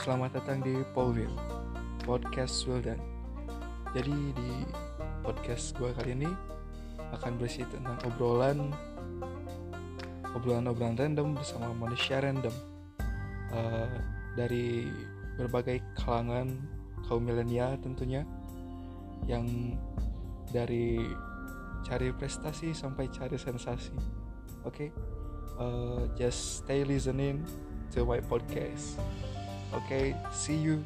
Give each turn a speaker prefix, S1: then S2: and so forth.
S1: selamat datang di Paulville Podcast Wildan. Jadi di podcast gue kali ini akan berisi tentang obrolan Obrolan-obrolan random bersama manusia random. Uh, Dari berbagai kalangan kaum milenial tentunya Yang dari cari prestasi sampai cari sensasi. Oke? Okay? uh, Just stay listening to my podcast Okay, see you.